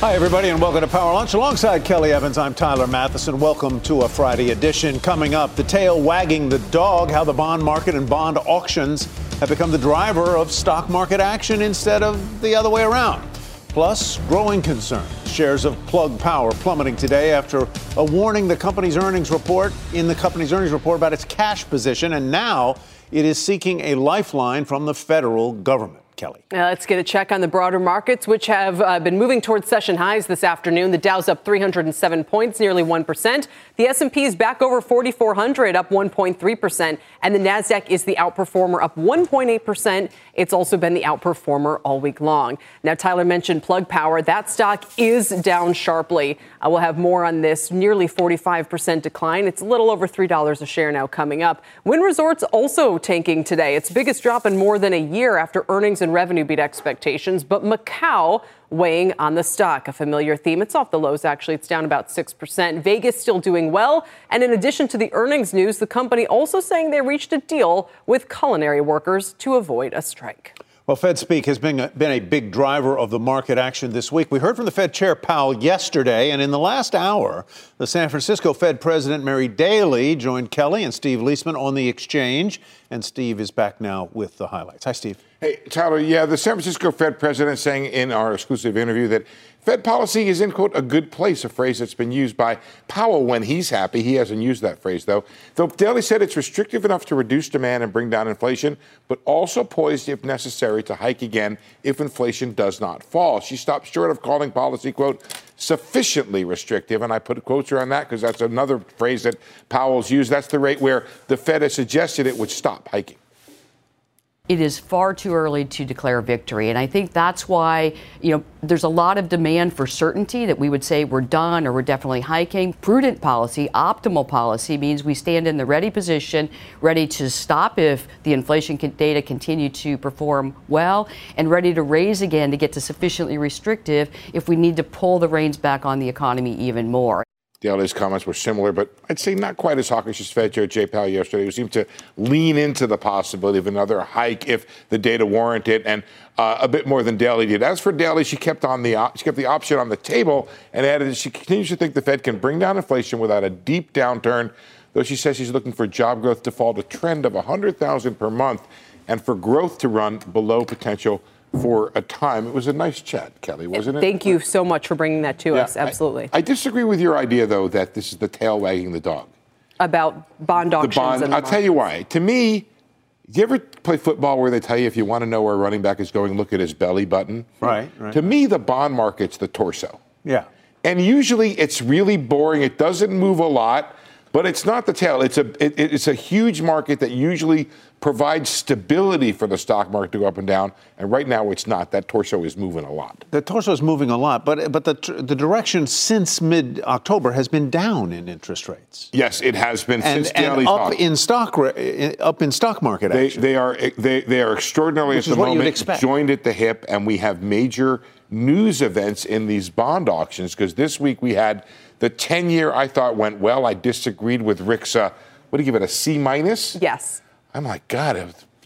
Hi, everybody, and welcome to Power Lunch. Alongside Kelly Evans, I'm Tyler Mathisen. Welcome to a Friday edition. Coming up, the tail wagging the dog, how the bond market and bond auctions have become the driver of stock market action instead of the other way around. Plus, growing concern. Shares of Plug Power plummeting today after a warning the company's earnings report in the company's earnings report about its cash position, and now it is seeking a lifeline from the federal government. Kelly. Uh, let's get a check on the broader markets, which have uh, been moving towards session highs this afternoon. The Dow's up 307 points, nearly 1%. The S&P is back over 4,400, up 1.3%. And the Nasdaq is the outperformer, up 1.8%. It's also been the outperformer all week long. Now, Tyler mentioned Plug Power. That stock is down sharply. I will have more on this nearly 45% decline. It's a little over $3 a share now coming up. Wynn Resorts also tanking today. Its biggest drop in more than a year after earnings and revenue beat expectations, but Macau weighing on the stock. A familiar theme. It's off the lows, actually. It's down about 6%. Vegas still doing well. And in addition to the earnings news, the company also saying they reached a deal with culinary workers to avoid a strike. Well, Fed speak has been a, been a big driver of the market action this week. We heard from the Fed Chair Powell yesterday, and in the last hour, the San Francisco Fed President Mary Daly joined Kelly and Steve Liesman on the exchange. And Steve is back now with the highlights. Hi, Steve. Hey, Tyler. Yeah, the San Francisco Fed President saying in our exclusive interview that Fed policy is in, quote, a good place, a phrase that's been used by Powell when he's happy. He hasn't used that phrase, though. Though Daly said it's restrictive enough to reduce demand and bring down inflation, but also poised, if necessary, to hike again if inflation does not fall. She stopped short of calling policy, quote, sufficiently restrictive. And I put quotes around that because that's another phrase that Powell's used. That's the rate where the Fed has suggested it would stop hiking it is far too early to declare victory. And I think that's why, you know, there's a lot of demand for certainty that we would say we're done or we're definitely hiking. Prudent policy, optimal policy means we stand in the ready position, ready to stop if the inflation data continue to perform well, and ready to raise again to get to sufficiently restrictive if we need to pull the reins back on the economy even more. Daly's comments were similar, but I'd say not quite as hawkish as Fed Chair Jay Powell yesterday, who seemed to lean into the possibility of another hike if the data warranted, and uh, a bit more than Daly did. As for Daly, she kept on the she kept the option on the table and added that she continues to think the Fed can bring down inflation without a deep downturn. Though she says she's looking for job growth to fall to trend of 100,000 per month, and for growth to run below potential for a time. It was a nice chat, Kelly, eh, wasn't it? Thank you so much for bringing that to yeah, us. Absolutely. I, I, disagree with your idea, though, that this is the tail wagging the dog. About bond auctions. The bond, I'll markets. tell you why. To me, do you ever play football where they tell you if you want to know where a running back is going, look at his belly button? Right, right. To me, the bond market's the torso. Yeah. And usually it's really boring. It doesn't move a lot. But it's not the tail. It's a it, it's a huge market that usually provides stability for the stock market to go up and down. And right now, it's not. That torso is moving a lot. The torso is moving a lot, but but the the direction since mid October has been down in interest rates. Yes, it has been and, since and up talk. in stock up in stock market. They, they are they, they are extraordinarily Which at the moment joined at the hip, and we have major news events in these bond auctions because this week we had the 10 year I thought went well. I disagreed with Rick's, uh, what do you give it, a C minus? Yes. I'm like, God,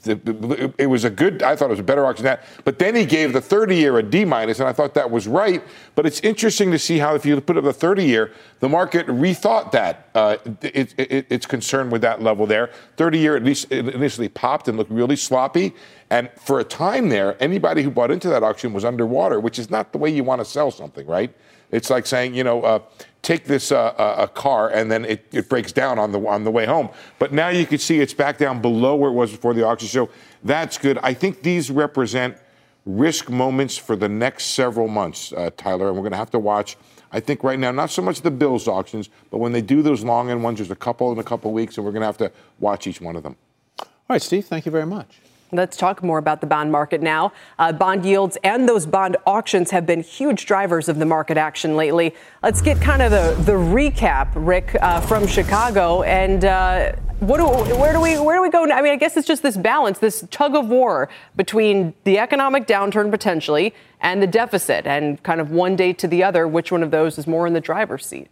it, it, was a good, I thought it was a better auction than that. But then he gave the 30 year a D minus, and I thought that was right. But it's interesting to see how, if you put up the 30 year, the market rethought that. Uh, it, it, it's concerned with that level there. 30 year at least initially popped and looked really sloppy. And for a time there, anybody who bought into that auction was underwater, which is not the way you want to sell something, right? It's like saying, you know, uh, take this uh, a car and then it, it breaks down on the on the way home. But now you can see it's back down below where it was before the auction. So that's good. I think these represent risk moments for the next several months, uh, Tyler, and we're going to have to watch. I think right now, not so much the Bills auctions, but when they do those long end ones, there's a couple in a couple weeks, and we're going to have to watch each one of them. All right, Steve, thank you very much. Let's talk more about the bond market now. Uh, bond yields and those bond auctions have been huge drivers of the market action lately. Let's get kind of the, the recap, Rick, uh, from Chicago. And uh, what do, where do we where do we go? Now? I mean, I guess it's just this balance, this tug of war between the economic downturn potentially and the deficit, and kind of one day to the other, which one of those is more in the driver's seat?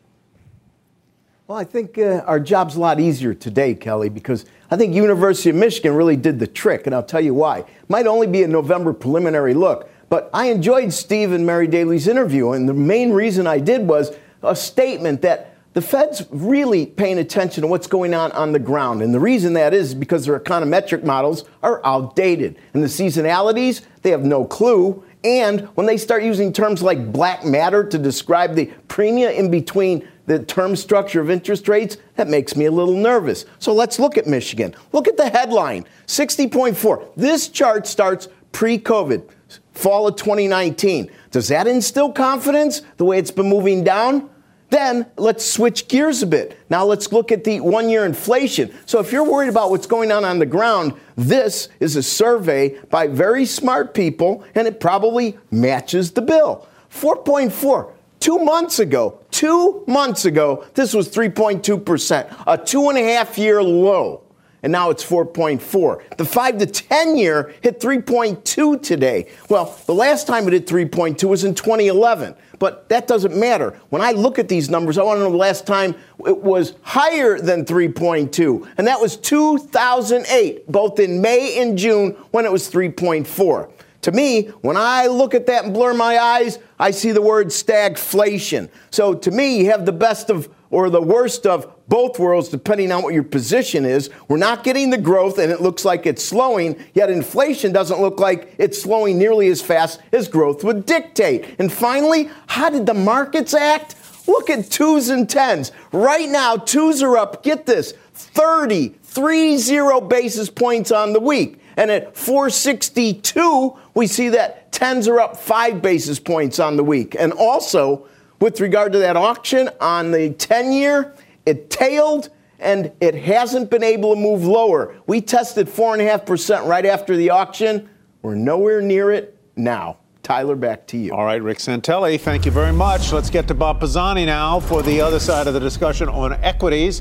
Well, I think uh, our job's a lot easier today, Kelly, because I think University of Michigan really did the trick, and I'll tell you why. Might only be a November preliminary look, but I enjoyed Steve and Mary Daly's interview, and the main reason I did was a statement that the Fed's really paying attention to what's going on on the ground. And the reason that is because their econometric models are outdated. And the seasonalities, they have no clue. And when they start using terms like black matter to describe the premium in between the term structure of interest rates, that makes me a little nervous. So let's look at Michigan. Look at the headline 60.4. This chart starts pre COVID, fall of 2019. Does that instill confidence the way it's been moving down? Then let's switch gears a bit. Now let's look at the one year inflation. So if you're worried about what's going on on the ground, this is a survey by very smart people and it probably matches the bill. 4.4. Two months ago, two months ago, this was 3.2%, a two and a half year low and now it's 4.4. The 5 to 10 year hit 3.2 today. Well, the last time it hit 3.2 was in 2011, but that doesn't matter. When I look at these numbers, I want to know the last time it was higher than 3.2, and that was 2008, both in May and June when it was 3.4. To me, when I look at that and blur my eyes, I see the word stagflation. So to me, you have the best of or the worst of both worlds, depending on what your position is. We're not getting the growth, and it looks like it's slowing, yet inflation doesn't look like it's slowing nearly as fast as growth would dictate. And finally, how did the markets act? Look at twos and tens. Right now, twos are up, get this, 30, 30 basis points on the week. And at 462, we see that tens are up five basis points on the week. And also, with regard to that auction on the 10 year, it tailed and it hasn't been able to move lower. We tested 4.5% right after the auction. We're nowhere near it now. Tyler, back to you. All right, Rick Santelli, thank you very much. Let's get to Bob Pisani now for the other side of the discussion on equities.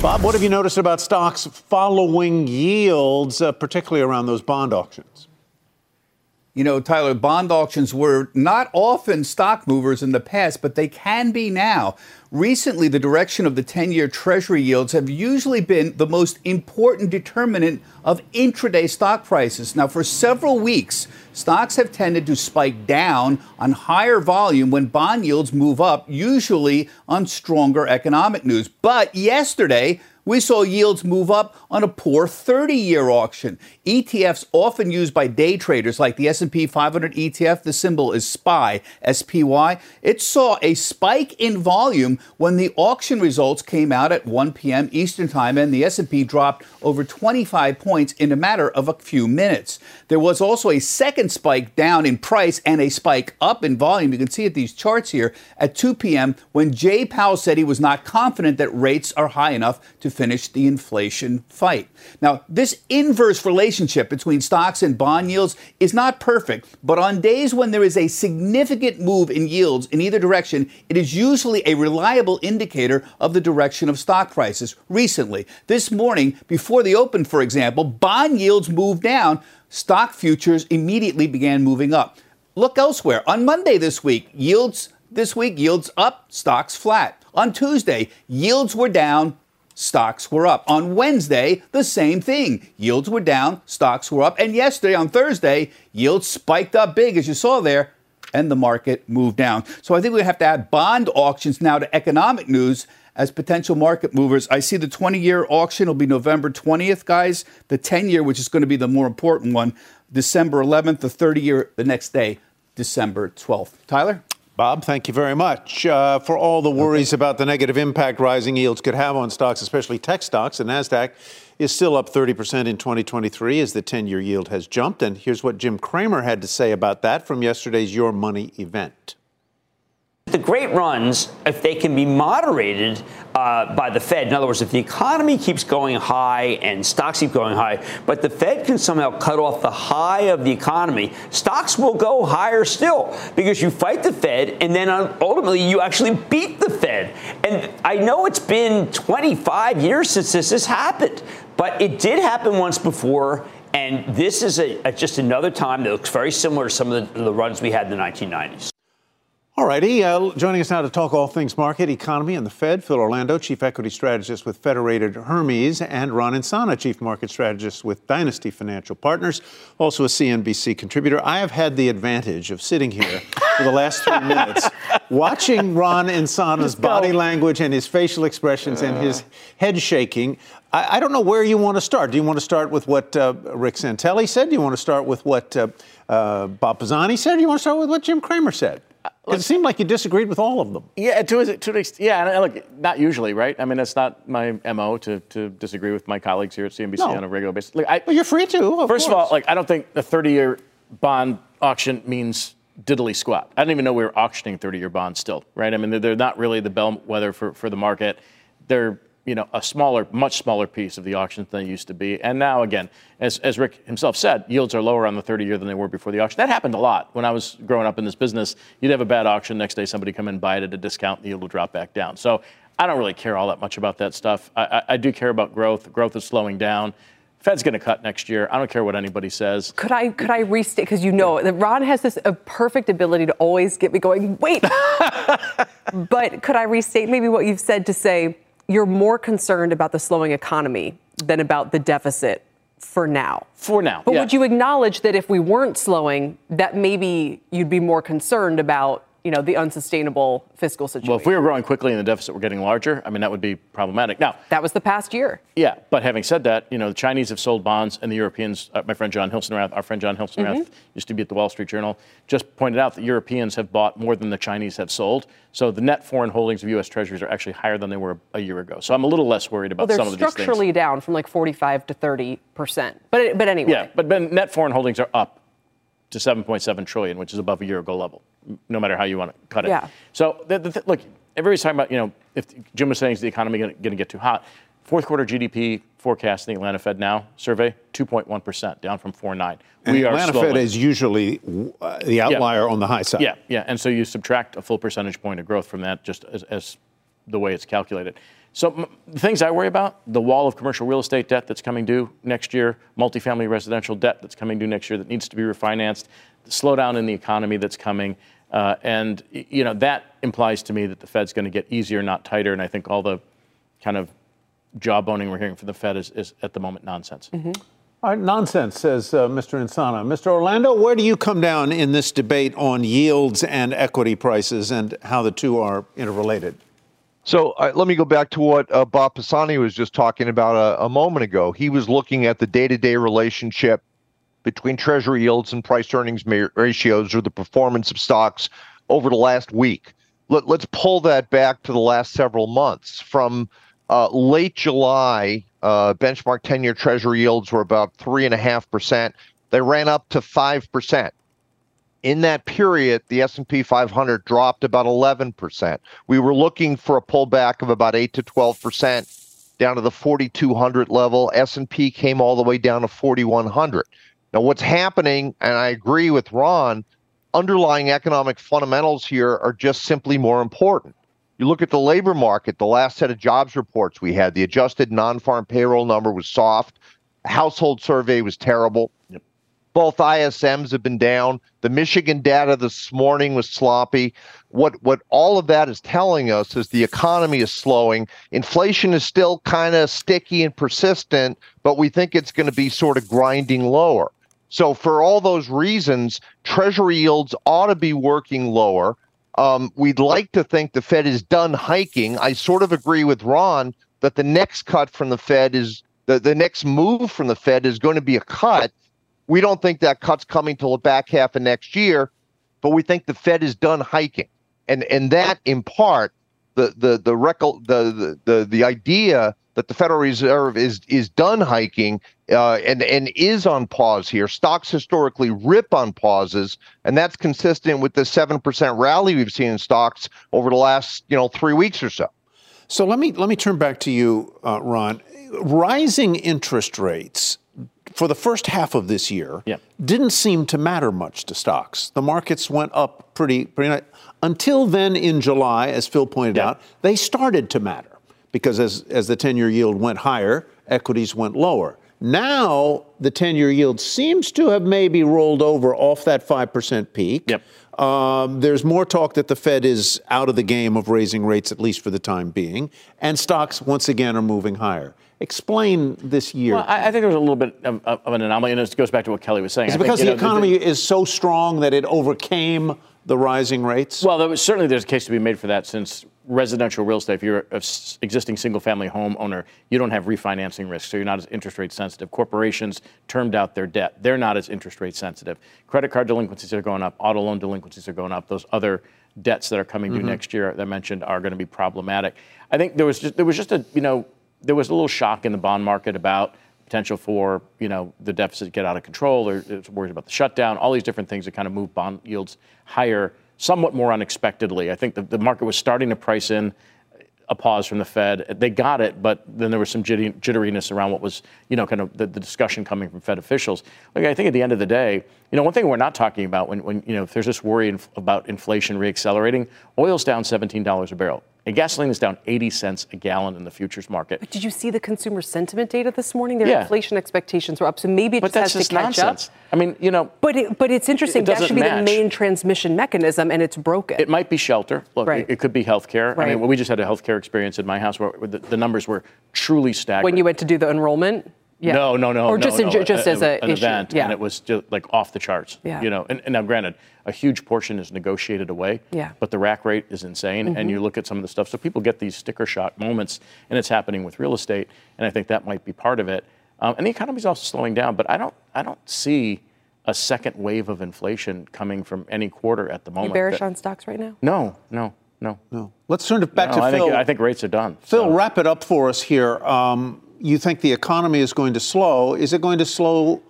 Bob, what have you noticed about stocks following yields, uh, particularly around those bond auctions? You know, Tyler, bond auctions were not often stock movers in the past, but they can be now. Recently, the direction of the 10 year Treasury yields have usually been the most important determinant of intraday stock prices. Now, for several weeks, stocks have tended to spike down on higher volume when bond yields move up, usually on stronger economic news. But yesterday, we saw yields move up on a poor 30-year auction. ETFs often used by day traders like the S&P 500 ETF, the symbol is SPY, SPY. It saw a spike in volume when the auction results came out at 1 p.m. Eastern Time and the S&P dropped over 25 points in a matter of a few minutes. There was also a second spike down in price and a spike up in volume. You can see at these charts here at 2 p.m. when Jay Powell said he was not confident that rates are high enough to finish the inflation fight. Now, this inverse relationship between stocks and bond yields is not perfect, but on days when there is a significant move in yields in either direction, it is usually a reliable indicator of the direction of stock prices. Recently, this morning, before the open, for example, bond yields moved down, stock futures immediately began moving up. Look elsewhere. On Monday this week, yields this week, yields up, stocks flat. On Tuesday, yields were down, stocks were up. On Wednesday, the same thing. Yields were down, stocks were up. And yesterday, on Thursday, yields spiked up big, as you saw there, and the market moved down. So I think we have to add bond auctions now to economic news as potential market movers. I see the 20 year auction will be November 20th, guys. The 10 year, which is going to be the more important one, December 11th. The 30 year, the next day, December 12th. Tyler? Bob, thank you very much. Uh, for all the worries okay. about the negative impact rising yields could have on stocks, especially tech stocks, the NASDAQ is still up 30% in 2023 as the 10 year yield has jumped. And here's what Jim Cramer had to say about that from yesterday's Your Money event. The great runs if they can be moderated uh, by the Fed. In other words, if the economy keeps going high and stocks keep going high, but the Fed can somehow cut off the high of the economy, stocks will go higher still because you fight the Fed and then ultimately you actually beat the Fed. And I know it's been 25 years since this has happened, but it did happen once before. And this is a, a, just another time that looks very similar to some of the, the runs we had in the 1990s. All righty. Uh, joining us now to talk all things market, economy, and the Fed, Phil Orlando, Chief Equity Strategist with Federated Hermes, and Ron Insana, Chief Market Strategist with Dynasty Financial Partners, also a CNBC contributor. I have had the advantage of sitting here for the last three minutes, watching Ron Insana's body language and his facial expressions and his head shaking. I, I, don't know where you want to start. Do you want to start with what uh, Rick Santelli said? Do you want to start with what uh, uh Bob Pisani said? Do you want to start with what Jim Cramer said? It seemed like you disagreed with all of them. Yeah, to, to an extent. Yeah, and uh, look, not usually, right? I mean, that's not my mo to, to disagree with my colleagues here at CNBC no. on a regular basis. Look, I, well, you're free to. Of first course. of all, like I don't think the 30-year bond auction means diddly squat. I didn't even know we were auctioning 30-year bonds still, right? I mean, they're, they're not really the bellwether for, for the market. They're you know, a smaller, much smaller piece of the auction than they used to be. And now, again, as, as Rick himself said, yields are lower on the 30 year than they were before the auction. That happened a lot when I was growing up in this business. You'd have a bad auction, next day somebody come in and buy it at a discount, the yield will drop back down. So I don't really care all that much about that stuff. I, I, I do care about growth. Growth is slowing down. Fed's going to cut next year. I don't care what anybody says. Could I could I restate because you know that Ron has this a perfect ability to always get me going. Wait, but could I restate maybe what you've said to say? You're more concerned about the slowing economy than about the deficit for now. For now. But yeah. would you acknowledge that if we weren't slowing, that maybe you'd be more concerned about you know, the unsustainable fiscal situation. Well, if we were growing quickly and the deficit were getting larger, I mean, that would be problematic. Now, that was the past year. Yeah, but having said that, you know, the Chinese have sold bonds and the Europeans, uh, my friend John Hilsenrath, our friend John Hilsenrath, mm-hmm. used to be at the Wall Street Journal, just pointed out that Europeans have bought more than the Chinese have sold. So the net foreign holdings of U.S. Treasuries are actually higher than they were a year ago. So I'm a little less worried about well, some of these things. They're structurally down from like 45 to 30 percent. But but anyway. Yeah, but net foreign holdings are up to 7.7 trillion, which is above a year ago level, no matter how you want to cut it. Yeah. So the, the, look, everybody's talking about, you know, if Jim was saying is the economy going to get too hot. Fourth quarter GDP forecast in the Atlanta Fed now survey 2.1%, down from 4.9. We are Atlanta slowly. Fed is usually uh, the outlier yeah. on the high side. Yeah, yeah. And so you subtract a full percentage point of growth from that just as, as the way it's calculated. So the things I worry about, the wall of commercial real estate debt that's coming due next year, multifamily residential debt that's coming due next year that needs to be refinanced, the slowdown in the economy that's coming. Uh, and, you know, that implies to me that the Fed's going to get easier, not tighter. And I think all the kind of jawboning we're hearing from the Fed is, is at the moment nonsense. Mm-hmm. All right, nonsense, says uh, Mr. Insana. Mr. Orlando, where do you come down in this debate on yields and equity prices and how the two are interrelated? So uh, let me go back to what uh, Bob Pisani was just talking about a, a moment ago. He was looking at the day-to-day relationship between Treasury yields and price earnings ratios, or the performance of stocks over the last week. Let, us pull that back to the last several months. From uh, late July, uh, benchmark 10-year Treasury yields were about three and a half percent. They ran up to five percent in that period, the S&P 500 dropped about 11%. We were looking for a pullback of about 8 to 12% down to the 4200 level. S&P came all the way down to 4100. Now what's happening and I agree with Ron, underlying economic fundamentals here are just simply more important. You look at the labor market, the last set of jobs reports we had, the adjusted non-farm payroll number was soft. Household survey was terrible. Yep. Both ISMs have been down. The Michigan data this morning was sloppy. What what all of that is telling us is the economy is slowing. Inflation is still kind of sticky and persistent, but we think it's going to be sort of grinding lower. So for all those reasons, Treasury yields ought to be working lower. Um, we'd like to think the Fed is done hiking. I sort of agree with Ron that the next cut from the Fed is the, the next move from the Fed is going to be a cut. We don't think that cut's coming till the back half of next year, but we think the Fed is done hiking. And and that in part, the the the, the, the, the, the idea that the Federal Reserve is is done hiking uh, and and is on pause here. Stocks historically rip on pauses, and that's consistent with the seven percent rally we've seen in stocks over the last you know three weeks or so. So let me let me turn back to you, uh, Ron. Rising interest rates for the first half of this year Yeah. didn't seem to matter much to stocks. The markets went up pretty pretty nice. Until then, in July, as Phil pointed Yeah. out, they started to matter because as as the ten-year yield went higher, equities went lower. Now the ten-year yield seems to have maybe rolled over off that five percent peak. Yep. Um, there's more talk that the Fed is out of the game of raising rates, at least for the time being, and stocks once again are moving higher. Explain this year. Well, I, I think there was a little bit of, of an anomaly, and it goes back to what Kelly was saying. is it because you the know, economy is so strong that it overcame the rising rates? Well, there was, certainly there's a case to be made for that since residential real estate, if you're an existing single family home owner, you don't have refinancing risk, so you're not as interest rate sensitive. Corporations termed out their debt, they're not as interest rate sensitive. Credit card delinquencies are going up, auto loan delinquencies are going up. Those other debts that are coming due Mhm. next year that I mentioned are going to be problematic. I think there was just there was just a you know there was a little shock in the bond market about potential for you know the deficit to get out of control or worries about the shutdown all these different things that kind of move bond yields higher somewhat more unexpectedly. I think the, the market was starting to price in a pause from the fed. They got it but then there was some jitteriness around what was you know kind of the, the discussion coming from fed officials. Like i think at the end of the day you know one thing we're not talking about when, when you know if there's this worry about inflation reaccelerating oil's down $17 a barrel and gasoline is down 80 cents a gallon in the futures market Did you see the consumer sentiment data this morning? Their Yeah. inflation expectations were up, so maybe it But just that's has just to catch nonsense. up. I mean, you know, But it, but it's interesting. it that should be match. the main transmission mechanism, and it's broken. It might be shelter. Look, Right. it, it could be healthcare. I Right. mean, we just had a healthcare experience in my house where the, the numbers were truly staggering. when you went to do the enrollment. Yeah. No, no, no, Or no, just no, ju- just as a an issue. event, Yeah. and it was just like off the charts. Yeah. You know, and, and now granted, a huge portion is negotiated away. Yeah. But the rack rate is insane, Mhm. and you look at some of the stuff. So people get these sticker shock moments, and it's happening with real estate, and I think that might be part of it. Um, and the economy's also slowing down, but I don't, I don't see a second wave of inflation coming from any quarter at the moment. You bearish that- on stocks right now? No, no, no, no. Let's turn it back No, to I Phil. Think, I think rates are done. Phil, wrap it up for us here. Um, you think the economy is going to slow. Is it going to slow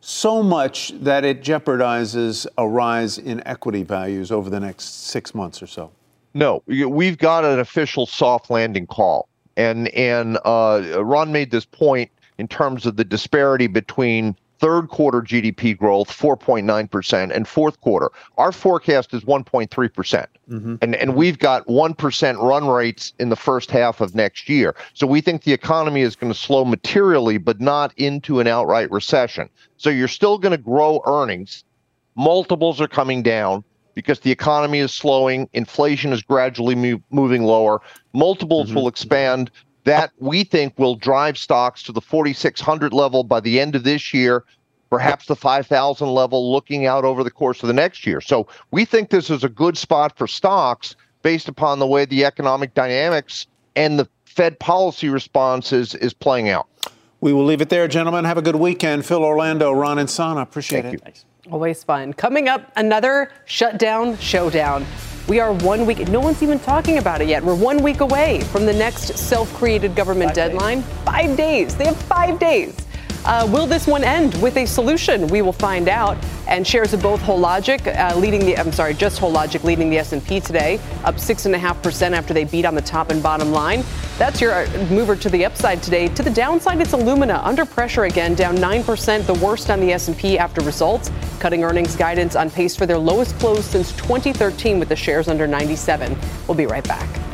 so much that it jeopardizes a rise in equity values over the next six months or so? No, we've got an official soft landing call, and and uh, Ron made this point in terms of the disparity between third quarter GDP growth 4.9 percent and fourth quarter. Our forecast is 1.3 percent, mm-hmm. and and we've got one percent run rates in the first half of next year. So we think the economy is going to slow materially, but not into an outright recession. So you're still going to grow earnings multiples are coming down because the economy is slowing, inflation is gradually mo- moving lower, multiples mm-hmm. will expand. That we think will drive stocks to the 4600 level by the end of this year, perhaps the 5000 level looking out over the course of the next year. So we think this is a good spot for stocks based upon the way the economic dynamics and the Fed policy responses is, is playing out. We will leave it there, gentlemen. Have a good weekend. Phil Orlando, Ron Insana. Appreciate it. Always fun. Coming up, another shutdown showdown. We are one week, no one's even talking about it yet. We're one week away from the next self created government deadline. Five days. They have five days. Uh, will this one end with a solution? We will find out. And shares of both Hologic uh, leading the, I'm sorry, just Hologic leading the S&P today, up six and a half percent after they beat on the top and bottom line. That's your uh, mover to the upside today. To the downside, it's Illumina under pressure again, down nine percent, the worst on the S&P after results, cutting earnings guidance on pace for their lowest close since 2013 with the shares under 97. We'll be right back.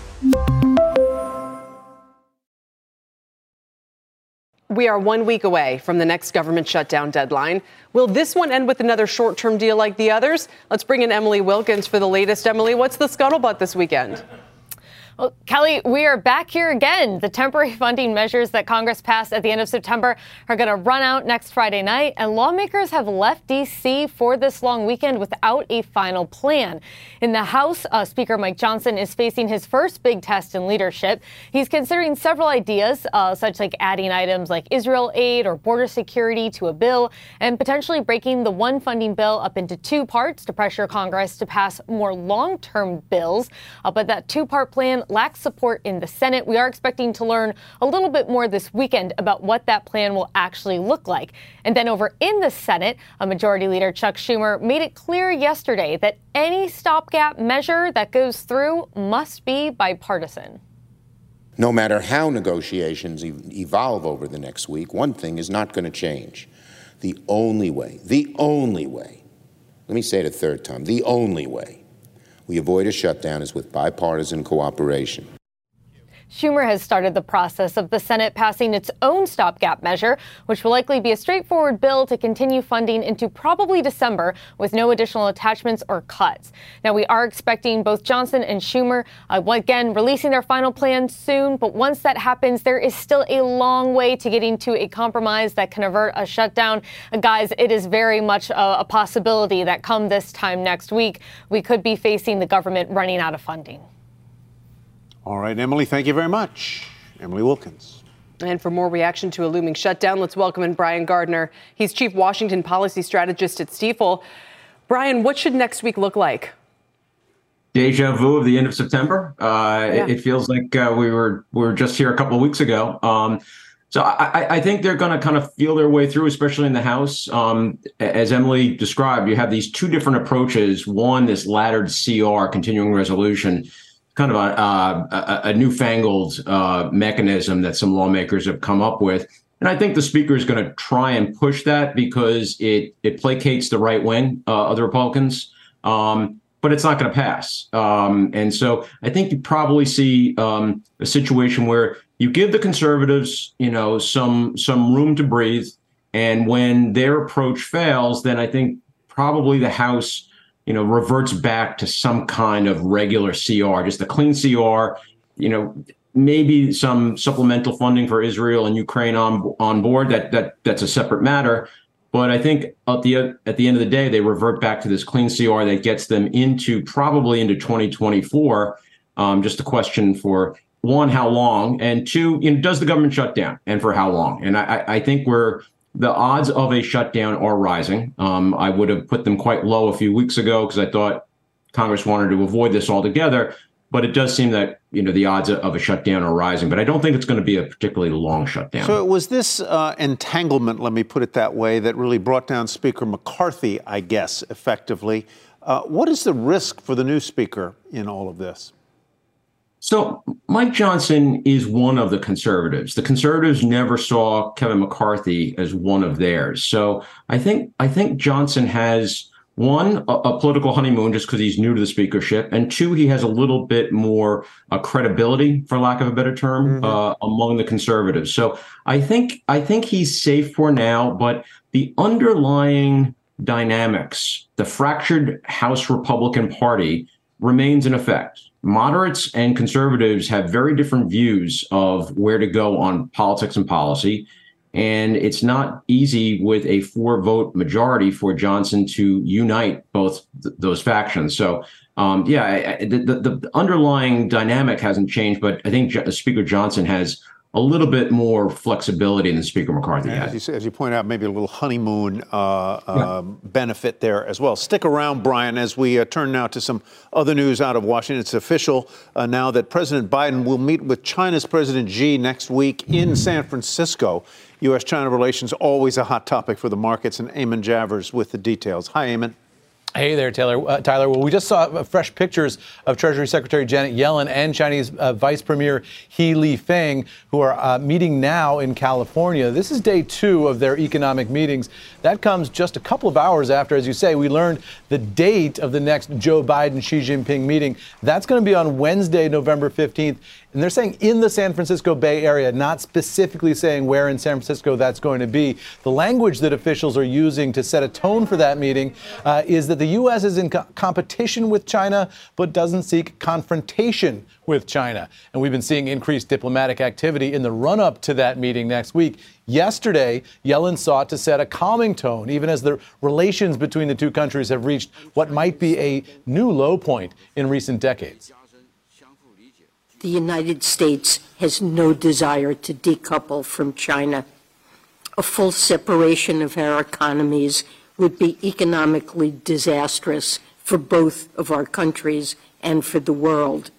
We are one week away from the next government shutdown deadline. Will this one end with another short term deal like the others? Let's bring in Emily Wilkins for the latest. Emily, what's the scuttlebutt this weekend? Well, Kelly, we are back here again. The temporary funding measures that Congress passed at the end of September are going to run out next Friday night, and lawmakers have left D.C. for this long weekend without a final plan. In the House, uh, Speaker Mike Johnson is facing his first big test in leadership. He's considering several ideas, uh, such like adding items like Israel aid or border security to a bill, and potentially breaking the one funding bill up into two parts to pressure Congress to pass more long-term bills. Uh, but that two-part plan lacks support in the Senate. We are expecting to learn a little bit more this weekend about what that plan will actually look like. And then over in the Senate, a Majority Leader Chuck Schumer made it clear yesterday that any stopgap measure that goes through must be bipartisan. No matter how negotiations evolve over the next week, one thing is not going to change. The only way, the only way, let me say it a third time, the only way we avoid a shutdown is with bipartisan cooperation. Schumer has started the process of the Senate passing its own stopgap measure, which will likely be a straightforward bill to continue funding into probably December with no additional attachments or cuts. Now, we are expecting both Johnson and Schumer, uh, again, releasing their final plans soon, but once that happens, there is still a long way to getting to a compromise that can avert a shutdown. Uh, guys, it is very much a, a possibility that come this time next week, we could be facing the government running out of funding. All right, Emily, thank you very much. Emily Wilkins. And for more reaction to a looming shutdown, let's welcome in Brian Gardner. He's Chief Washington Policy Strategist at Stifel. Brian, what should next week look like? Deja vu of the end of September. Uh, yeah. it, it, feels like uh, we were we were just here a couple of weeks ago. Um, so I, I, think they're going to kind of feel their way through, especially in the House. Um, as Emily described, you have these two different approaches. One, this laddered CR, continuing resolution, kind of a, a, a newfangled uh, mechanism that some lawmakers have come up with. And I think the speaker is going to try and push that because it it placates the right wing uh, of the Republicans, um, but it's not going to pass. Um, and so I think you probably see um, a situation where you give the conservatives, you know, some some room to breathe, and when their approach fails, then I think probably the House you know, reverts back to some kind of regular CR, just a clean CR, you know, maybe some supplemental funding for Israel and Ukraine on on board. That that that's a separate matter. But I think at the at the end of the day, they revert back to this clean CR that gets them into probably into 2024. Um, just a question for one, how long, and two, you know, does the government shut down, and for how long? And I, I think we're the odds of a shutdown are rising. Um, I would have put them quite low a few weeks ago because I thought Congress wanted to avoid this altogether. But it does seem that you know the odds of a shutdown are rising. But I don't think it's going to be a particularly long shutdown. So it was this uh, entanglement, let me put it that way, that really brought down Speaker McCarthy, I guess, effectively. Uh, what is the risk for the new speaker in all of this? So Mike Johnson is one of the conservatives. The conservatives never saw Kevin McCarthy as one of theirs. So I think I think Johnson has one a, a political honeymoon just because he's new to the speakership, and two he has a little bit more uh, credibility, for lack of a better term, mm-hmm. uh, among the conservatives. So I think I think he's safe for now, but the underlying dynamics, the fractured House Republican Party remains in effect. Moderates and conservatives have very different views of where to go on politics and policy. And it's not easy with a four vote majority for Johnson to unite both th- those factions. So, um, yeah, I, the, the, the, underlying dynamic hasn't changed, but I think J- Speaker Johnson has a little bit more flexibility than Speaker McCarthy had. As you, as you point out, maybe a little honeymoon uh, yeah. uh, benefit there as well. Stick around, Brian, as we uh, turn now to some other news out of Washington. It's official uh, now that President Biden will meet with China's President Xi next week in San Francisco. U.S. China relations always a hot topic for the markets, and Eamon Javers with the details. Hi, Eamon. Hey there, Taylor. Uh, Tyler. Well, we just saw uh, fresh pictures of Treasury Secretary Janet Yellen and Chinese uh, Vice Premier He Lifeng, who are uh, meeting now in California. This is day two of their economic meetings. That comes just a couple of hours after, as you say, we learned the date of the next Joe Biden Xi Jinping meeting. That's going to be on Wednesday, November 15th. And they're saying in the San Francisco Bay Area, not specifically saying where in San Francisco that's going to be. The language that officials are using to set a tone for that meeting uh, is that the U.S. is in co- competition with China, but doesn't seek confrontation with China. And we've been seeing increased diplomatic activity in the run up to that meeting next week. Yesterday, Yellen sought to set a calming tone, even as the relations between the two countries have reached what might be a new low point in recent decades. The United States has no desire to decouple from China. A full separation of our economies would be economically disastrous for both of our countries and for the world.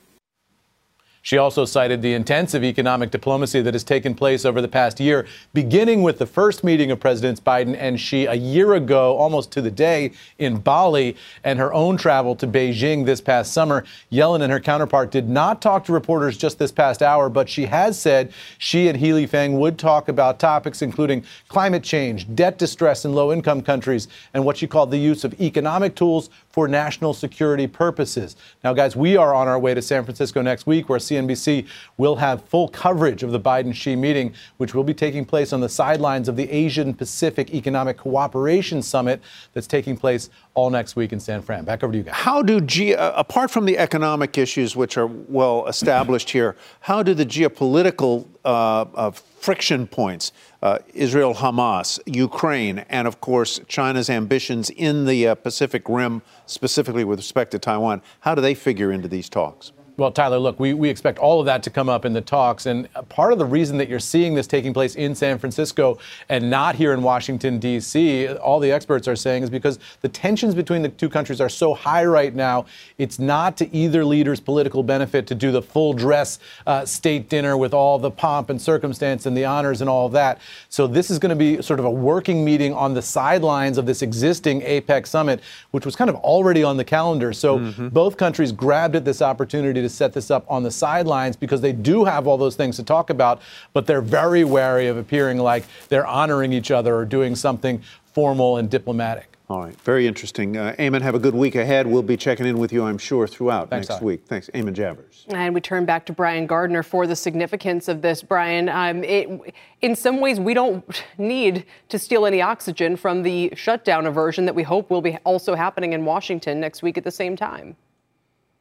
She also cited the intensive economic diplomacy that has taken place over the past year, beginning with the first meeting of Presidents Biden and Xi a year ago, almost to the day, in Bali, and her own travel to Beijing this past summer. Yellen and her counterpart did not talk to reporters just this past hour, but she has said she and He Lifeng would talk about topics including climate change, debt distress in low income countries, and what she called the use of economic tools for national security purposes. Now, guys, we are on our way to San Francisco next week, where CNBC will have full coverage of the Biden Xi meeting, which will be taking place on the sidelines of the Asian Pacific Economic Cooperation Summit that's taking place all next week in San Fran. Back over to you guys. How do, ge- uh, apart from the economic issues, which are well established here, how do the geopolitical uh, uh, friction points, uh, Israel, Hamas, Ukraine, and of course China's ambitions in the uh, Pacific Rim, specifically with respect to Taiwan, how do they figure into these talks? Well, Tyler, look, we, we expect all of that to come up in the talks. And part of the reason that you're seeing this taking place in San Francisco and not here in Washington, D.C., all the experts are saying is because the tensions between the two countries are so high right now. It's not to either leader's political benefit to do the full dress uh, state dinner with all the pomp and circumstance and the honors and all of that. So this is going to be sort of a working meeting on the sidelines of this existing APEC summit, which was kind of already on the calendar. So mm-hmm. both countries grabbed at this opportunity to set this up on the sidelines because they do have all those things to talk about, but they're very wary of appearing like they're honoring each other or doing something formal and diplomatic. All right, very interesting. Uh, Eamon, have a good week ahead. We'll be checking in with you, I'm sure, throughout Thanks, next Ty. week. Thanks, Eamon Javers. And we turn back to Brian Gardner for the significance of this. Brian, um, it, in some ways, we don't need to steal any oxygen from the shutdown aversion that we hope will be also happening in Washington next week at the same time.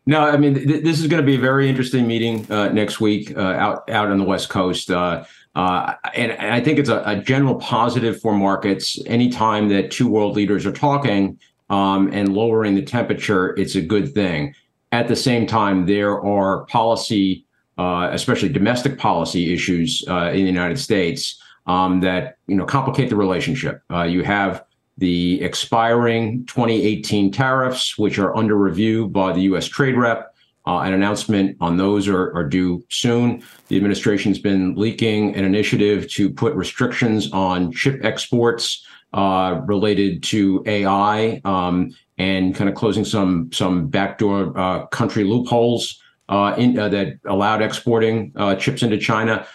No, I mean th- this is going to be a very interesting meeting uh, next week uh, out out on the West Coast, uh, uh and, and, I think it's a, a, general positive for markets. Anytime that two world leaders are talking um, and lowering the temperature, it's a good thing. At the same time, there are policy, uh, especially domestic policy issues uh, in the United States um, that you know complicate the relationship. you have the expiring 2018 tariffs, which are under review by the U.S. Trade Rep. Uh, an announcement on those are, due soon. The administration's been leaking an initiative to put restrictions on chip exports uh, related to AI um, and kind of closing some backdoor uh, country loopholes that allowed exporting chips into China.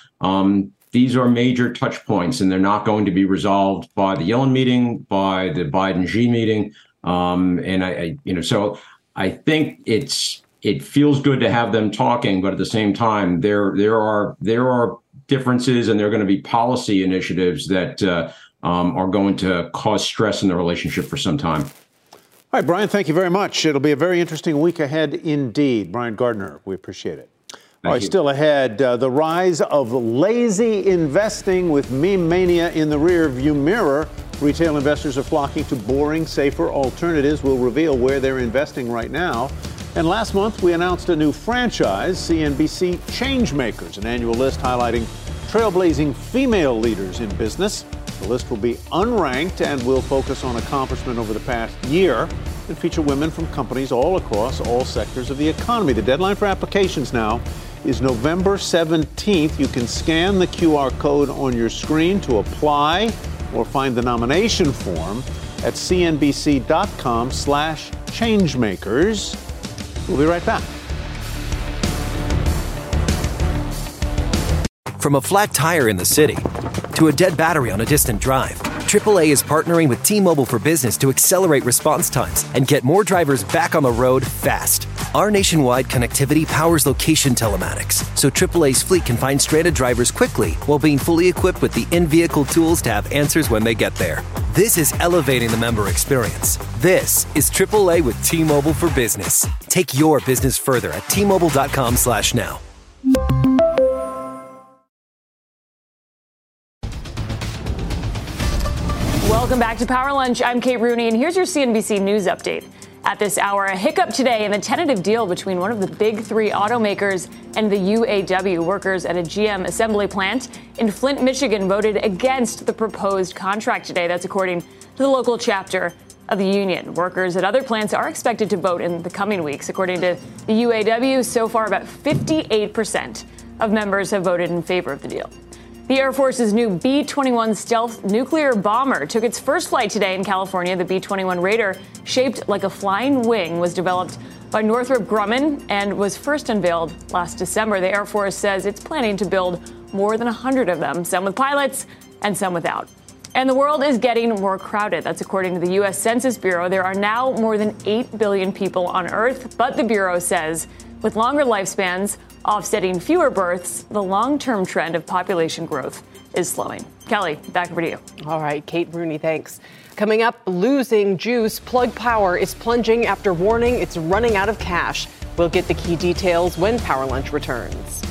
These are major touch points, and they're not going to be resolved by the Yellen meeting, by the Biden Xi meeting. Um, and I, I, you know, so I think it's it feels good to have them talking, but at the same time, there there are there are differences, and there are going to be policy initiatives that uh, um, are going to cause stress in the relationship for some time. All right, Brian, thank you very much. It'll be a very interesting week ahead indeed. Brian Gardner, we appreciate it. All right, still ahead, uh, the rise of lazy investing with meme mania in the rear view mirror. Retail investors are flocking to boring, safer alternatives. We'll reveal where they're investing right now. And last month, we announced a new franchise, CNBC Changemakers, an annual list highlighting trailblazing female leaders in business. The list will be unranked and will focus on accomplishment over the past year and feature women from companies all across all sectors of the economy. The deadline for applications now is November 17th. You can scan the QR code on your screen to apply or find the nomination form at cnbc.com slash changemakers. We'll be right back. From a flat tire in the city to a dead battery on a distant drive, AAA is partnering with T Mobile for Business to accelerate response times and get more drivers back on the road fast. Our nationwide connectivity powers location telematics, so AAA's fleet can find stranded drivers quickly while being fully equipped with the in vehicle tools to have answers when they get there. This is elevating the member experience. This is AAA with T Mobile for Business. Take your business further at T Mobile.com slash now. Welcome back to Power Lunch. I'm Kate Rooney, and here's your CNBC News update. At this hour, a hiccup today in the tentative deal between one of the big three automakers and the UAW workers at a GM assembly plant in Flint, Michigan voted against the proposed contract today. That's according to the local chapter of the union. Workers at other plants are expected to vote in the coming weeks. According to the UAW, so far about 58% of members have voted in favor of the deal. The Air Force's new B 21 stealth nuclear bomber took its first flight today in California. The B 21 Raider, shaped like a flying wing, was developed by Northrop Grumman and was first unveiled last December. The Air Force says it's planning to build more than 100 of them, some with pilots and some without. And the world is getting more crowded. That's according to the U.S. Census Bureau. There are now more than 8 billion people on Earth, but the Bureau says with longer lifespans, offsetting fewer births, the long term trend of population growth is slowing. Kelly, back over to you. All right, Kate Rooney, thanks. Coming up, losing juice. Plug Power is plunging after warning it's running out of cash. We'll get the key details when Power Lunch returns.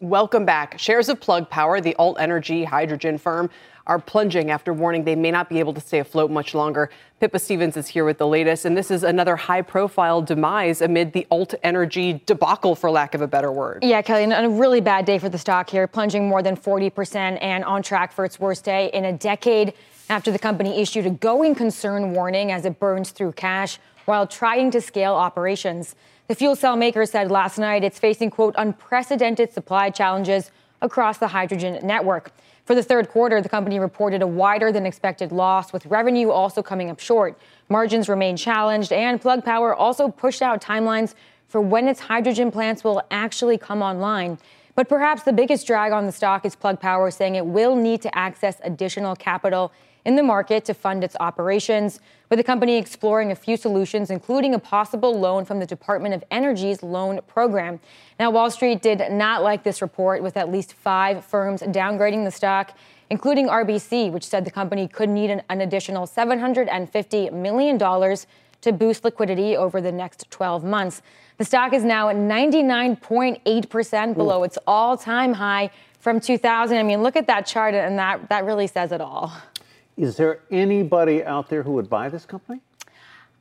Welcome back. Shares of Plug Power, the alt energy hydrogen firm, are plunging after warning they may not be able to stay afloat much longer. Pippa Stevens is here with the latest, and this is another high profile demise amid the alt energy debacle, for lack of a better word. Yeah, Kelly, and a really bad day for the stock here, plunging more than 40% and on track for its worst day in a decade after the company issued a going concern warning as it burns through cash while trying to scale operations. The fuel cell maker said last night it's facing, quote, unprecedented supply challenges across the hydrogen network. For the third quarter, the company reported a wider than expected loss, with revenue also coming up short. Margins remain challenged, and Plug Power also pushed out timelines for when its hydrogen plants will actually come online. But perhaps the biggest drag on the stock is Plug Power saying it will need to access additional capital in the market to fund its operations, with the company exploring a few solutions, including a possible loan from the Department of Energy's loan program. Now, Wall Street did not like this report, with at least five firms downgrading the stock, including RBC, which said the company could need an, an additional $750 million to boost liquidity over the next 12 months. The stock is now at 99.8% below Ooh. its all time high from 2000. I mean, look at that chart, and that, that really says it all. Is there anybody out there who would buy this company?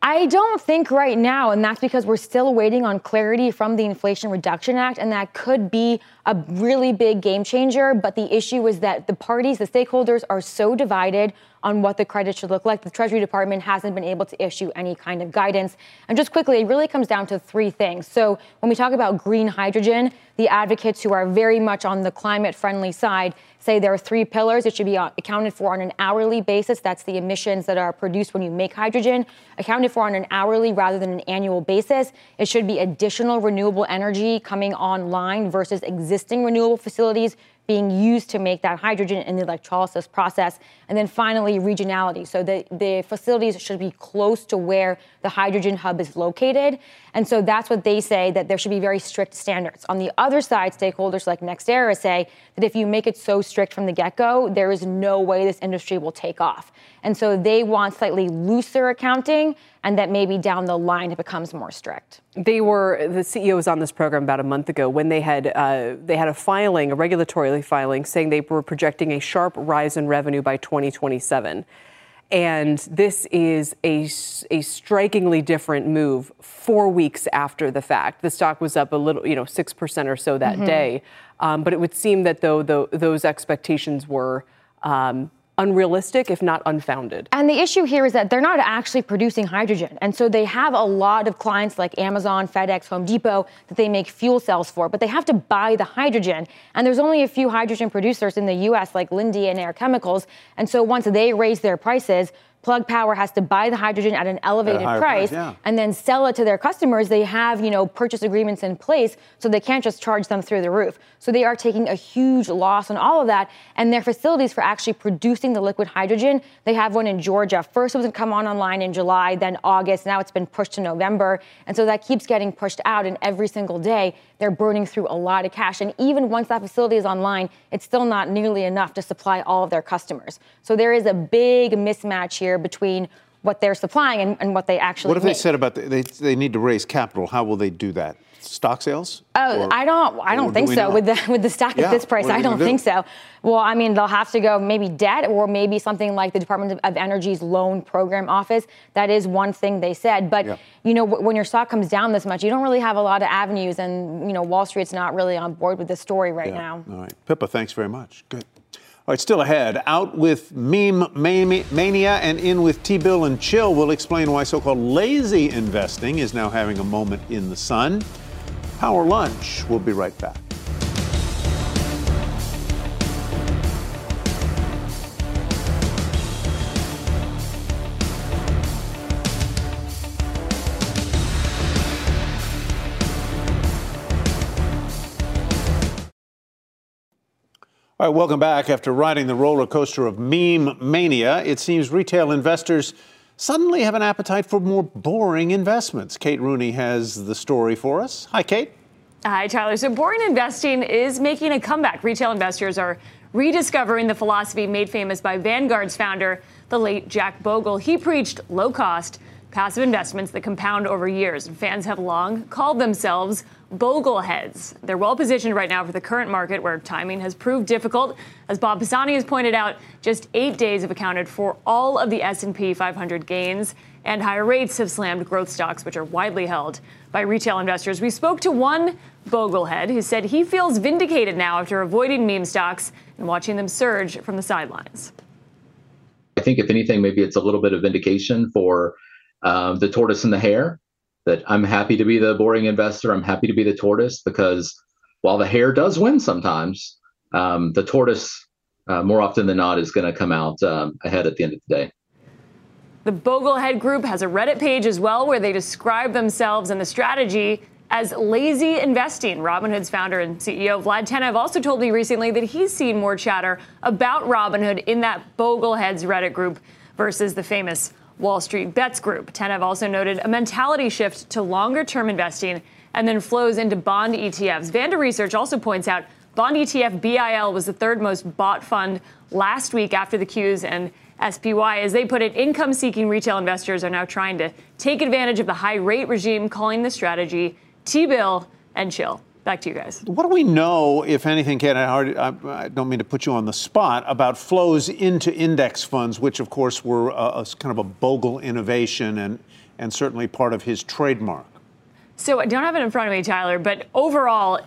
I don't think right now, and that's because we're still waiting on clarity from the Inflation Reduction Act, and that could be a really big game changer. But the issue is that the parties, the stakeholders, are so divided on what the credit should look like. The Treasury Department hasn't been able to issue any kind of guidance. And just quickly, it really comes down to three things. So when we talk about green hydrogen, the advocates who are very much on the climate friendly side say there are three pillars. It should be uh, accounted for on an hourly basis. That's the emissions that are produced when you make hydrogen, accounted for on an hourly rather than an annual basis. It should be additional renewable energy coming online versus existing renewable facilities being used to make that hydrogen in the electrolysis process. And then finally, regionality. So the, the facilities should be close to where the hydrogen hub is located. And so that's what they say that there should be very strict standards. On the other side, stakeholders like NextEra say that if you make it so strict from the get go, there is no way this industry will take off. And so they want slightly looser accounting and that maybe down the line it becomes more strict. They were the CEO was on this program about a month ago when they had uh, they had a filing, a regulatory filing, saying they were projecting a sharp rise in revenue by 2027. And this is a, a strikingly different move four weeks after the fact. The stock was up a little, you know, 6% or so that mm-hmm. day. Um, but it would seem that, though, those expectations were um, unrealistic, if not unfounded. And the issue here is that they're not actually producing hydrogen. And so they have a lot of clients like Amazon, FedEx, Home Depot that they make fuel cells for, but they have to buy the hydrogen. And there's only a few hydrogen producers in the US like Linde and Air Chemicals. And so once they raise their prices, Plug Power has to buy the hydrogen at an elevated At price, price, yeah. and then sell it to their customers. They have, you know, purchase agreements in place, so they can't just charge them through the roof. So they are taking a huge loss on all of that, and their facilities for actually producing the liquid hydrogen. They have one in Georgia. First, it was to come on online in July, then August. Now it's been pushed to November, and so that keeps getting pushed out. And every single day, they're burning through a lot of cash. And even once that facility is online, it's still not nearly enough to supply all of their customers. So there is a big mismatch here between what they're supplying and, and what they actually What have they said about the, they? They need to raise capital. How will they do that? Stock sales? Oh, Or- I don't. I don't think we so. not? With the with the stock Yeah, at this price, I don't gonna think so. Well, I mean, they'll have to go maybe debt or maybe something like the Department of- of Energy's loan program office. That is one thing they said. But Yeah. you know, wh- when your stock comes down this much, you don't really have a lot of avenues, and you know, Wall Street's not really on board with this story right Yeah. now. All right. Pippa, thanks very much. Good. All right, still ahead. Out with meme mania and in with T Bill and Chill. We'll explain why so called lazy investing is now having a moment in the sun. Power lunch. We'll be right back. All right, welcome back. After riding the roller coaster of meme mania, it seems retail investors suddenly have an appetite for more boring investments. Kate Rooney has the story for us. Hi, Kate. Hi, Tyler. So, boring investing is making a comeback. Retail investors are rediscovering the philosophy made famous by Vanguard's founder, the late Jack Bogle. He preached low cost, passive investments that compound over years. And fans have long called themselves Bogleheads. They're well positioned right now for the current market where timing has proved difficult. As Bob Pisani has pointed out, just eight days have accounted for all of the S&P 500 gains, and higher rates have slammed growth stocks, which are widely held by retail investors. We spoke to one Boglehead who said he feels vindicated now after avoiding meme stocks and watching them surge from the sidelines. I think, if anything, maybe it's a little bit of vindication for um, the tortoise and the hare. That I'm happy to be the boring investor. I'm happy to be the tortoise because while the hare does win sometimes, um, the tortoise, uh, more often than not, is going to come out um, ahead at the end of the day. The Boglehead Group has a Reddit page as well where they describe themselves and the strategy as lazy investing. Robinhood's founder and CEO Vlad Tenev also told me recently that he's seen more chatter about Robinhood in that Bogleheads Reddit group versus the famous Wall Street Bets group. Tenev also noted a mentality shift to longer term investing and then flows into bond ETFs. Vanda Research also points out bond ETF BIL was the third most bought fund last week after the Qs and SPY. As they put it, income seeking retail investors are now trying to take advantage of the high rate regime, calling the strategy T bill and chill. Back to you guys. What do we know, if anything, Ken? I, I don't mean to put you on the spot about flows into index funds, which, of course, were a, a kind of a Bogle innovation and, and certainly part of his trademark. So I don't have it in front of me, Tyler, but overall,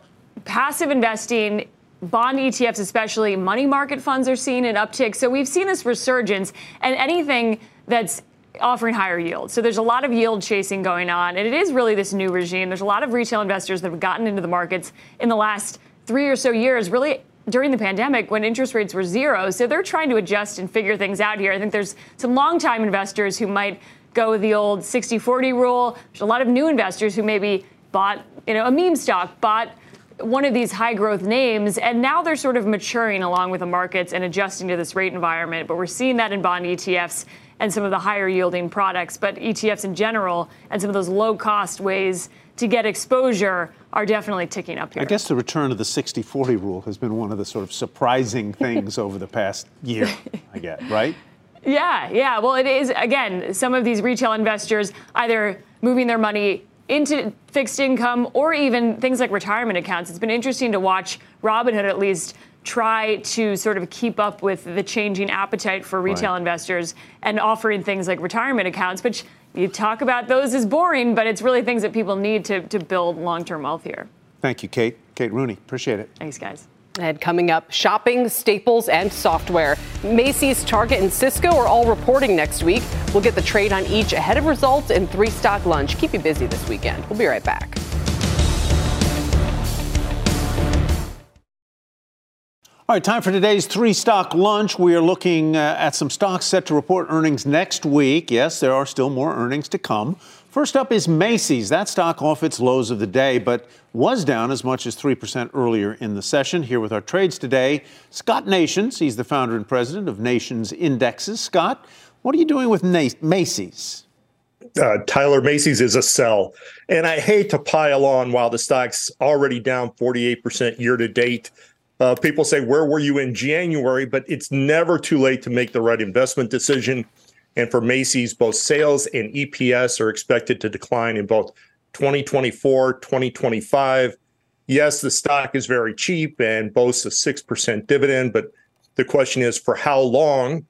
passive investing, bond ETFs, especially money market funds, are seeing an uptick. So we've seen this resurgence, and anything that's offering higher yield. So there's a lot of yield chasing going on, and it is really this new regime. There's a lot of retail investors that have gotten into the markets in the last three or so years, really during the pandemic when interest rates were zero. So they're trying to adjust and figure things out here. I think there's some long-time investors who might go with the old 60-40 rule. There's a lot of new investors who maybe bought, you know, a meme stock, bought one of these high growth names, and now they're sort of maturing along with the markets and adjusting to this rate environment. But we're seeing that in bond ETFs and some of the higher yielding products. But ETFs in general and some of those low cost ways to get exposure are definitely ticking up here. I guess the return of the 60 40 rule has been one of the sort of surprising things over the past year, I guess, right? Yeah, yeah. Well, it is, again, some of these retail investors either moving their money into fixed income or even things like retirement accounts. It's been interesting to watch Robinhood at least try to sort of keep up with the changing appetite for retail Right. investors and offering things like retirement accounts, which you talk about those as boring, but it's really things that people need to, to build long term wealth here. Thank you, Kate. Kate Rooney. Appreciate it. Thanks, guys. And coming up, shopping, staples, and software. Macy's, Target, and Cisco are all reporting next week. We'll get the trade on each ahead of results in three stock lunch. Keep you busy this weekend. We'll be right back. All right, time for today's three stock lunch. We are looking uh, at some stocks set to report earnings next week. Yes, there are still more earnings to come. First up is Macy's. That stock off its lows of the day, but was down as much as 3% earlier in the session. Here with our trades today, Scott Nations. He's the founder and president of Nations Indexes. Scott, what are you doing with Macy's? Uh, Tyler Macy's is a sell. And I hate to pile on while the stock's already down 48% year to date. Uh, people say, Where were you in January? But it's never too late to make the right investment decision. And for Macy's, both sales and EPS are expected to decline in both 2024, 2025. Yes, the stock is very cheap and boasts a 6% dividend, but the question is for how long?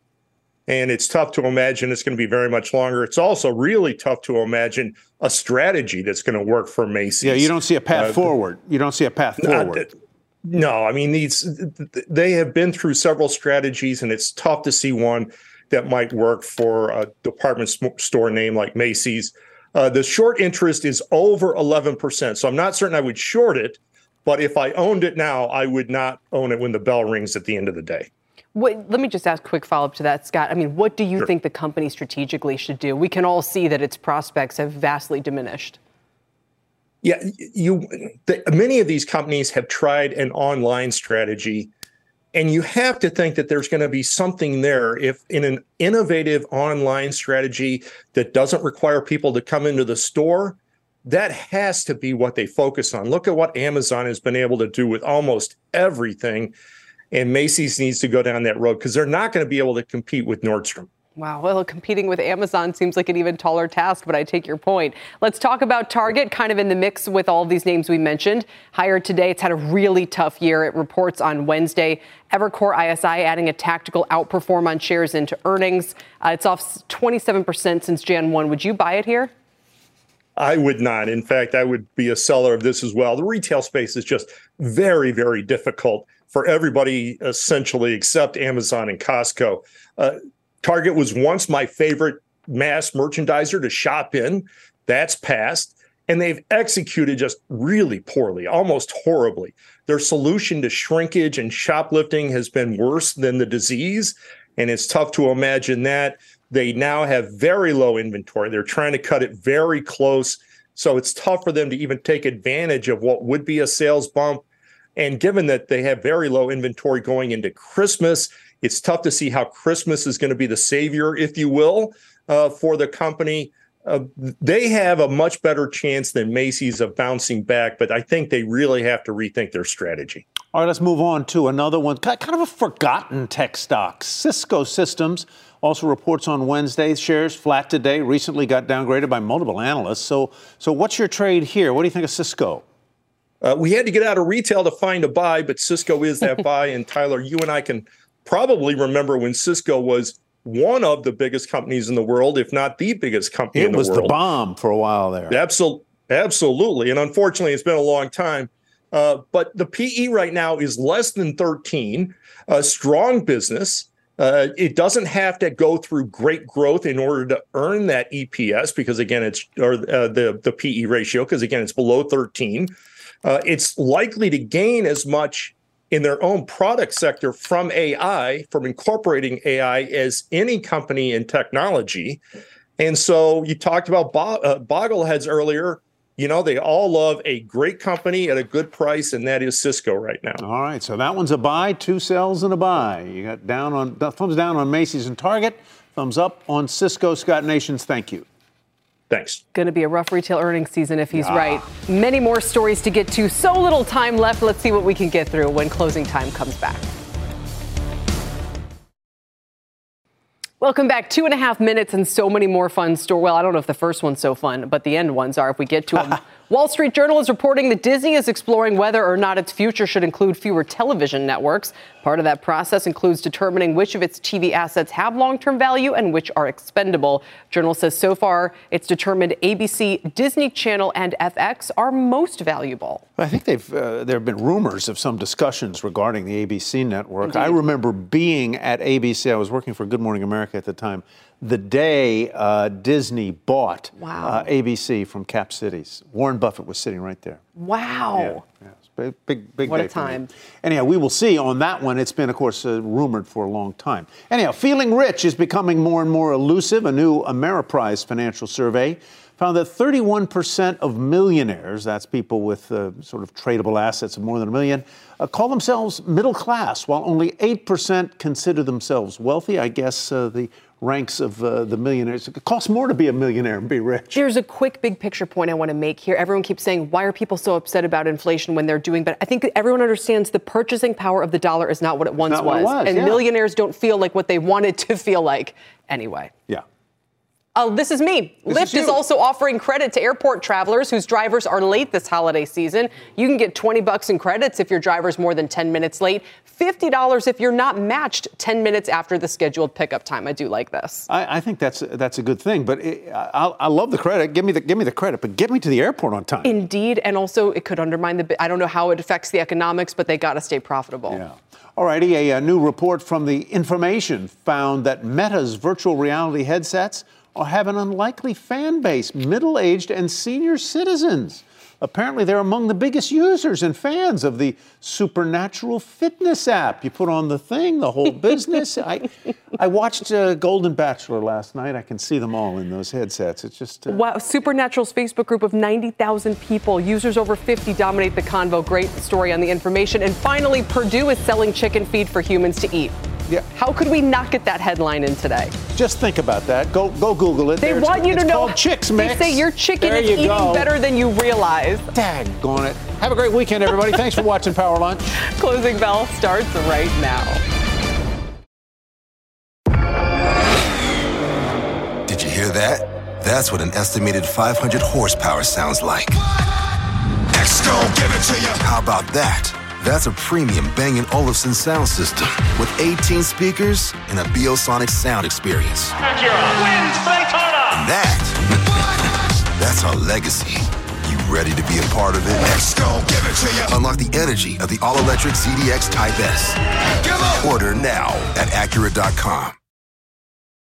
And it's tough to imagine it's going to be very much longer. It's also really tough to imagine a strategy that's going to work for Macy's. Yeah, you don't see a path uh, forward. You don't see a path forward. No, I mean these they have been through several strategies and it's tough to see one that might work for a department store name like Macy's. Uh, the short interest is over 11%. So I'm not certain I would short it, but if I owned it now, I would not own it when the bell rings at the end of the day. What, let me just ask a quick follow up to that, Scott. I mean, what do you sure. think the company strategically should do? We can all see that its prospects have vastly diminished. Yeah, you. The, many of these companies have tried an online strategy, and you have to think that there's going to be something there. If in an innovative online strategy that doesn't require people to come into the store, that has to be what they focus on. Look at what Amazon has been able to do with almost everything, and Macy's needs to go down that road because they're not going to be able to compete with Nordstrom. Wow. Well, competing with Amazon seems like an even taller task, but I take your point. Let's talk about Target, kind of in the mix with all these names we mentioned. Higher today. It's had a really tough year. It reports on Wednesday. Evercore ISI adding a tactical outperform on shares into earnings. Uh, it's off 27% since Jan 1. Would you buy it here? I would not. In fact, I would be a seller of this as well. The retail space is just very, very difficult for everybody, essentially, except Amazon and Costco. Uh, Target was once my favorite mass merchandiser to shop in. That's passed. And they've executed just really poorly, almost horribly. Their solution to shrinkage and shoplifting has been worse than the disease. And it's tough to imagine that. They now have very low inventory. They're trying to cut it very close. So it's tough for them to even take advantage of what would be a sales bump. And given that they have very low inventory going into Christmas, it's tough to see how Christmas is going to be the savior, if you will, uh, for the company. Uh, they have a much better chance than Macy's of bouncing back, but I think they really have to rethink their strategy. All right, let's move on to another one, kind of a forgotten tech stock. Cisco Systems also reports on Wednesday. Shares flat today. Recently got downgraded by multiple analysts. So, so what's your trade here? What do you think of Cisco? Uh, we had to get out of retail to find a buy, but Cisco is that buy. And Tyler, you and I can probably remember when Cisco was one of the biggest companies in the world, if not the biggest company it in the world. It was the bomb for a while there. Absolutely. Absolutely. And unfortunately, it's been a long time. Uh, but the PE right now is less than 13, a strong business. Uh, it doesn't have to go through great growth in order to earn that EPS because again, it's or uh, the the PE ratio because again, it's below 13. Uh, it's likely to gain as much in their own product sector from AI, from incorporating AI as any company in technology. And so you talked about bo- uh, Bogleheads earlier. You know, they all love a great company at a good price, and that is Cisco right now. All right, so that one's a buy, two sells and a buy. You got down on thumbs down on Macy's and Target, thumbs up on Cisco. Scott Nations, thank you. Thanks. Going to be a rough retail earnings season if he's yeah. right. Many more stories to get to. So little time left. Let's see what we can get through when closing time comes back. Welcome back. Two and a half minutes and so many more fun stories. Well, I don't know if the first one's so fun, but the end ones are if we get to them. Wall Street Journal is reporting that Disney is exploring whether or not its future should include fewer television networks. Part of that process includes determining which of its TV assets have long term value and which are expendable. Journal says so far it's determined ABC, Disney Channel, and FX are most valuable. I think they've uh, there have been rumors of some discussions regarding the ABC network. Indeed. I remember being at ABC. I was working for Good Morning America at the time. The day uh, Disney bought wow. uh, ABC from Cap Cities, Warren Buffett was sitting right there. Wow. Yeah, yeah. Big, big, big what a time. Anyhow, we will see on that one. It's been, of course, uh, rumored for a long time. Anyhow, feeling rich is becoming more and more elusive. A new Ameriprise financial survey found that 31% of millionaires, that's people with uh, sort of tradable assets of more than a million, uh, call themselves middle class, while only 8% consider themselves wealthy. I guess uh, the ranks of uh, the millionaires. It costs more to be a millionaire and be rich. There's a quick big picture point I want to make here. Everyone keeps saying, why are people so upset about inflation when they're doing but I think everyone understands the purchasing power of the dollar is not what it once was. was. It was and yeah. millionaires don't feel like what they wanted to feel like anyway. Yeah. Oh, this is me. This Lyft is, is, also offering credit to airport travelers whose drivers are late this holiday season. You can get 20 bucks in credits if your driver's more than 10 minutes late, $50 if you're not matched 10 minutes after the scheduled pickup time. I do like this. I, I think that's that's a good thing, but it, I, I, love the credit. Give me the give me the credit, but get me to the airport on time. Indeed, and also it could undermine the. I don't know how it affects the economics, but they got to stay profitable. Yeah. All righty, a, a new report from the Information found that Meta's virtual reality headsets have an unlikely fan base middle aged and senior citizens. Apparently, they're among the biggest users and fans of the Supernatural Fitness app. You put on the thing, the whole business. I, I watched uh, Golden Bachelor last night. I can see them all in those headsets. It's just. Uh... Wow. Supernatural's Facebook group of 90,000 people, users over 50 dominate the convo. Great story on the information. And finally, Perdue is selling chicken feed for humans to eat. Yeah. How could we not get that headline in today? Just think about that. Go go Google it. They There's, want you to know. Chicks Mix. They say your chicken there is you eating go. better than you realize. Daggone it. Have a great weekend, everybody. Thanks for watching Power Lunch. Closing bell starts right now. Did you hear that? That's what an estimated 500 horsepower sounds like. Exco, give it to you. How about that? That's a premium Bang & Olufsen sound system with 18 speakers and a Biosonic sound experience. Acura wins Daytona. And that, that's our legacy. You ready to be a part of it? Exco, give it to you. Unlock the energy of the all-electric ZDX Type S. Order now at Acura.com.